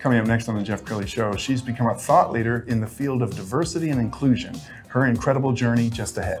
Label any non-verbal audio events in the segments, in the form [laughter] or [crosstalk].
Coming up next on the Jeff Crilley Show, she's become a thought leader in the field of diversity and inclusion. Her incredible journey just ahead.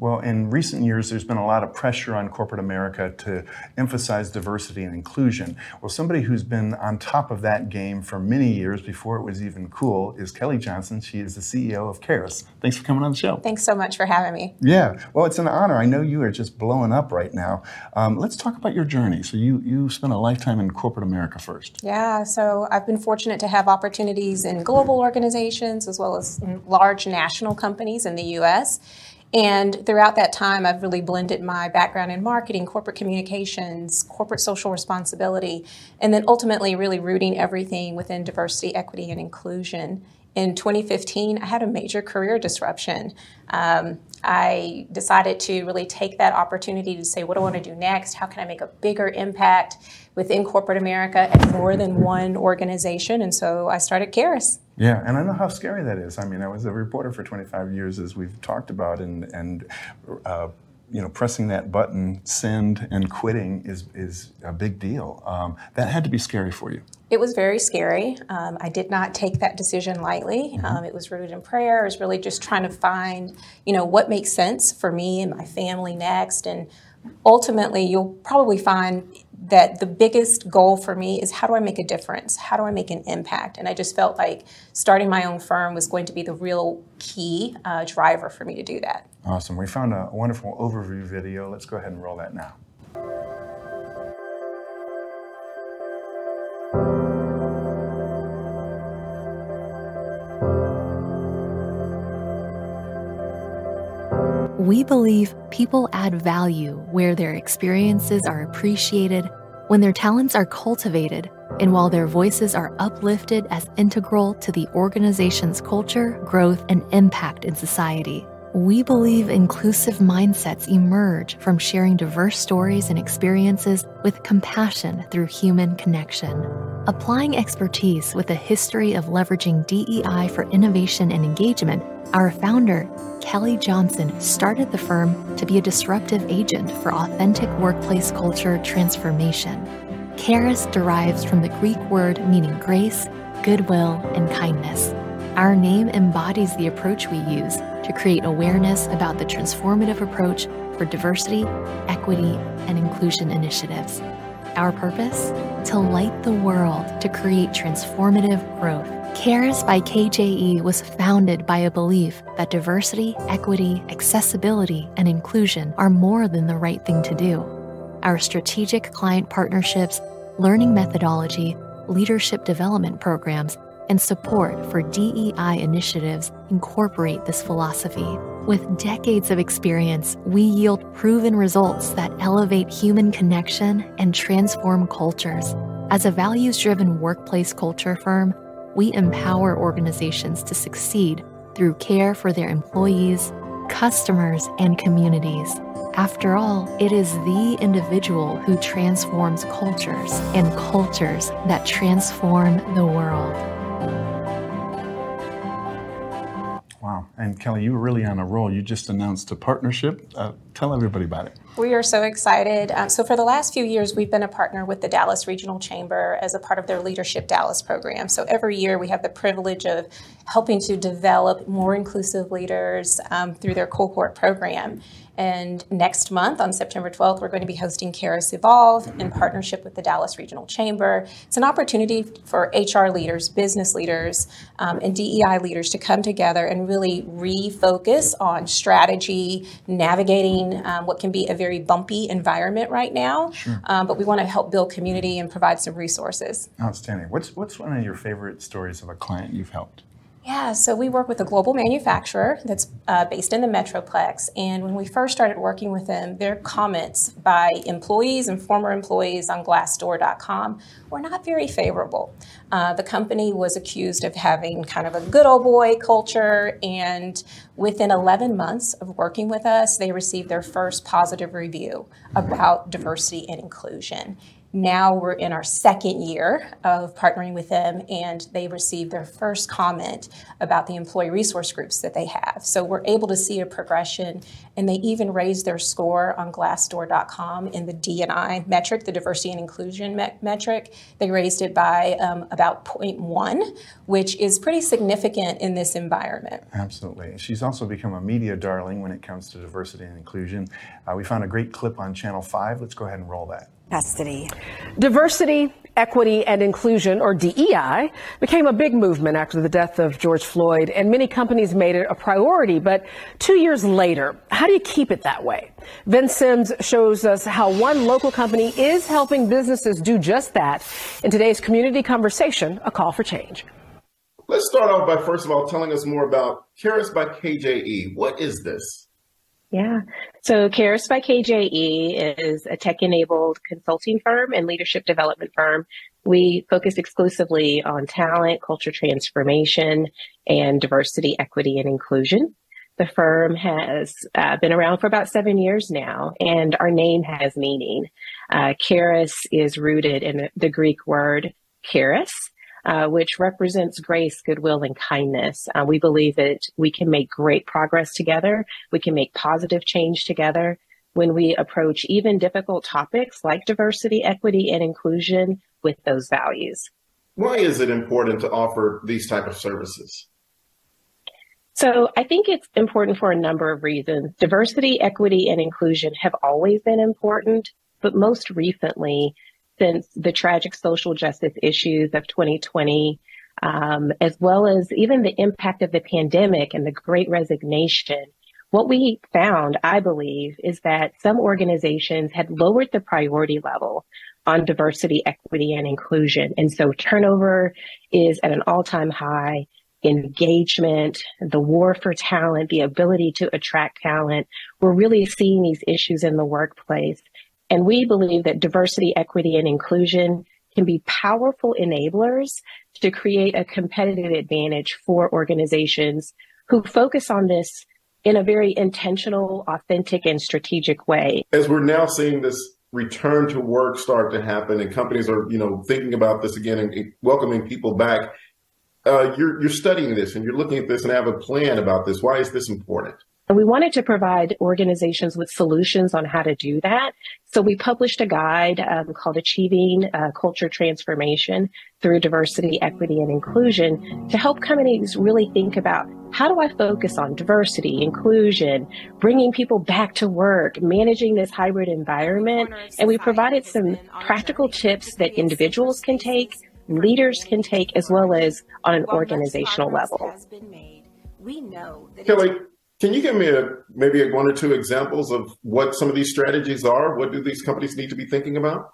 Well, in recent years, there's been a lot of pressure on corporate America to emphasize diversity and inclusion. Well, somebody who's been on top of that game for many years before it was even cool is Kelley Johnson. She is the CEO of KEIRUS. Thanks for coming on the show. Thanks so much for having me. Yeah, well, it's an honor. I know you are just blowing up right now. Um, let's talk about your journey. So, you, you spent a lifetime in corporate America first. Yeah, so I've been fortunate to have opportunities in global organizations as well as large national companies in the US. And throughout that time, I've really blended my background in marketing, corporate communications, corporate social responsibility, and then ultimately really rooting everything within diversity, equity, and inclusion. In 2015, I had a major career disruption. Um, I decided to really take that opportunity to say, what do I want to do next? How can I make a bigger impact within corporate America at more than one organization? And so I started KEIRUS. Yeah, and I know how scary that is. I mean, I was a reporter for 25 years, as we've talked about, and and uh, you know, pressing that button, send, and quitting is is a big deal. Um, that had to be scary for you. It was very scary. Um, I did not take that decision lightly. Mm-hmm. Um, it was rooted in prayer. It was really just trying to find, you know, what makes sense for me and my family next, and ultimately, you'll probably find that the biggest goal for me is how do I make a difference? How do I make an impact? And I just felt like starting my own firm was going to be the real key uh, driver for me to do that. Awesome. We found a wonderful overview video. Let's go ahead and roll that now. We believe people add value where their experiences are appreciated, when their talents are cultivated, and while their voices are uplifted as integral to the organization's culture, growth, and impact in society. We believe inclusive mindsets emerge from sharing diverse stories and experiences with compassion through human connection. Applying expertise with a history of leveraging DEI for innovation and engagement, our founder, Kelley Johnson, started the firm to be a disruptive agent for authentic workplace culture transformation. KEIRUS derives from the Greek word meaning grace, goodwill, and kindness. Our name embodies the approach we use to create awareness about the transformative approach for diversity, equity, and inclusion initiatives. Our purpose? To light the world to create transformative growth. KEIRUS by KJE was founded by a belief that diversity, equity, accessibility, and inclusion are more than the right thing to do. Our strategic client partnerships, learning methodology, leadership development programs, and support for DEI initiatives incorporate this philosophy. With decades of experience, we yield proven results that elevate human connection and transform cultures. As a values driven workplace culture firm, we empower organizations to succeed through care for their employees, customers, and communities. After all, it is the individual who transforms cultures and cultures that transform the world. And Kelley, you were really on a roll. You just announced a partnership. Uh, tell everybody about it. We are so excited. Um, so, for the last few years, we've been a partner with the Dallas Regional Chamber as a part of their Leadership Dallas program. So, every year we have the privilege of helping to develop more inclusive leaders um, through their cohort program. And next month, on September 12th, we're going to be hosting KEIRUS Evolve in partnership with the Dallas Regional Chamber. It's an opportunity for HR leaders, business leaders, um, and DEI leaders to come together and really refocus on strategy, navigating um, what can be a very bumpy environment right now. Sure. Um, but we want to help build community and provide some resources. Outstanding. What's, what's one of your favorite stories of a client you've helped? Yeah, so we work with a global manufacturer that's uh, based in the Metroplex. And when we first started working with them, their comments by employees and former employees on Glassdoor.com were not very favorable. Uh, the company was accused of having kind of a good old boy culture. And within 11 months of working with us, they received their first positive review about diversity and inclusion. Now we're in our second year of partnering with them, and they received their first comment about the employee resource groups that they have. So we're able to see a progression, and they even raised their score on Glassdoor.com in the D&I metric, the diversity and inclusion me- metric. They raised it by um, about 0.1, which is pretty significant in this environment. Absolutely. She's also become a media darling when it comes to diversity and inclusion. Uh, we found a great clip on Channel 5. Let's go ahead and roll that custody. Diversity, equity, and inclusion, or DEI, became a big movement after the death of George Floyd, and many companies made it a priority. But two years later, how do you keep it that way? Vince Sims shows us how one local company is helping businesses do just that in today's community conversation, A Call for Change. Let's start off by first of all telling us more about KEIRUS by KJE. What is this? Yeah. So KEIRUS by KJE is a tech enabled consulting firm and leadership development firm. We focus exclusively on talent, culture transformation, and diversity, equity, and inclusion. The firm has uh, been around for about seven years now, and our name has meaning. Uh, KEIRUS is rooted in the Greek word charis, uh, which represents grace, goodwill, and kindness. Uh, we believe that we can make great progress together. We can make positive change together when we approach even difficult topics like diversity, equity, and inclusion with those values. Why is it important to offer these type of services? So I think it's important for a number of reasons. Diversity, equity, and inclusion have always been important, but most recently, since the tragic social justice issues of 2020, um, as well as even the impact of the pandemic and the great resignation, what we found, I believe, is that some organizations had lowered the priority level on diversity, equity, and inclusion. And so turnover is at an all time high. Engagement, the war for talent, the ability to attract talent. We're really seeing these issues in the workplace. And we believe that diversity, equity, and inclusion can be powerful enablers to create a competitive advantage for organizations who focus on this in a very intentional, authentic, and strategic way. As we're now seeing this return to work start to happen and companies are, you know, thinking about this again and welcoming people back, uh, you're, you're studying this and you're looking at this and have a plan about this. Why is this important? And we wanted to provide organizations with solutions on how to do that. So we published a guide um, called Achieving uh, Culture Transformation through Diversity, Equity, and Inclusion to help companies really think about how do I focus on diversity, inclusion, bringing people back to work, managing this hybrid environment. And we provided some practical tips that individuals can take, leaders can take, as well as on an organizational level. We know that Kelley, can you give me a maybe a one or two examples of what some of these strategies are? What do these companies need to be thinking about?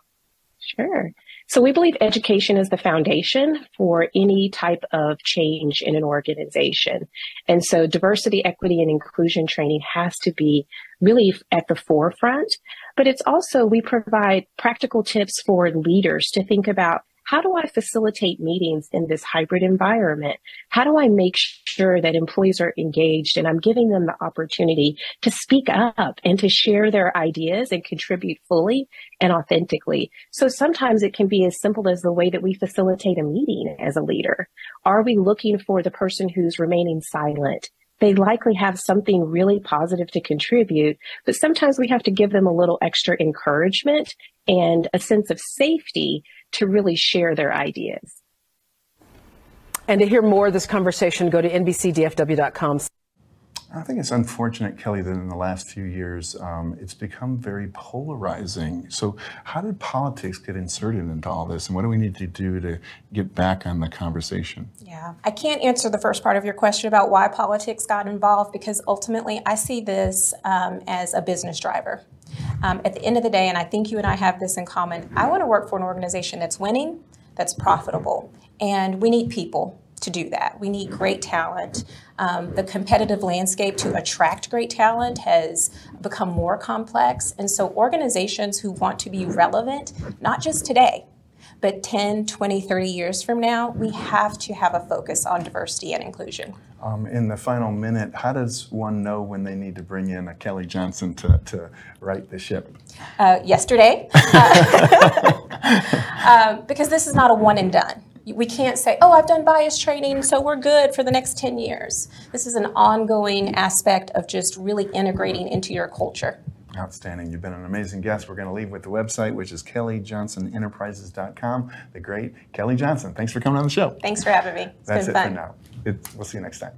Sure. So we believe education is the foundation for any type of change in an organization. And so diversity, equity, and inclusion training has to be really at the forefront. But it's also, we provide practical tips for leaders to think about how do I facilitate meetings in this hybrid environment? How do I make sure that employees are engaged and I'm giving them the opportunity to speak up and to share their ideas and contribute fully and authentically? So sometimes it can be as simple as the way that we facilitate a meeting as a leader. Are we looking for the person who's remaining silent? they likely have something really positive to contribute, but sometimes we have to give them a little extra encouragement and a sense of safety to really share their ideas. And to hear more of this conversation, go to nbcdfw.com. I think it's unfortunate, Kelley, that in the last few years um, it's become very polarizing. So, how did politics get inserted into all this, and what do we need to do to get back on the conversation? Yeah, I can't answer the first part of your question about why politics got involved because ultimately I see this um, as a business driver. Um, at the end of the day, and I think you and I have this in common, I want to work for an organization that's winning, that's profitable, and we need people to do that. We need great talent. Um, the competitive landscape to attract great talent has become more complex. And so, organizations who want to be relevant, not just today, but 10, 20, 30 years from now, we have to have a focus on diversity and inclusion. Um, in the final minute, how does one know when they need to bring in a Kelley Johnson to, to right the ship? Uh, yesterday, uh, [laughs] [laughs] um, because this is not a one and done. We can't say, oh, I've done bias training, so we're good for the next 10 years. This is an ongoing aspect of just really integrating into your culture. Outstanding. You've been an amazing guest. We're going to leave with the website, which is kellyjohnson.enterprises.com. The great Kelley Johnson. Thanks for coming on the show. Thanks for having me. It's That's it fun. for now. It, we'll see you next time.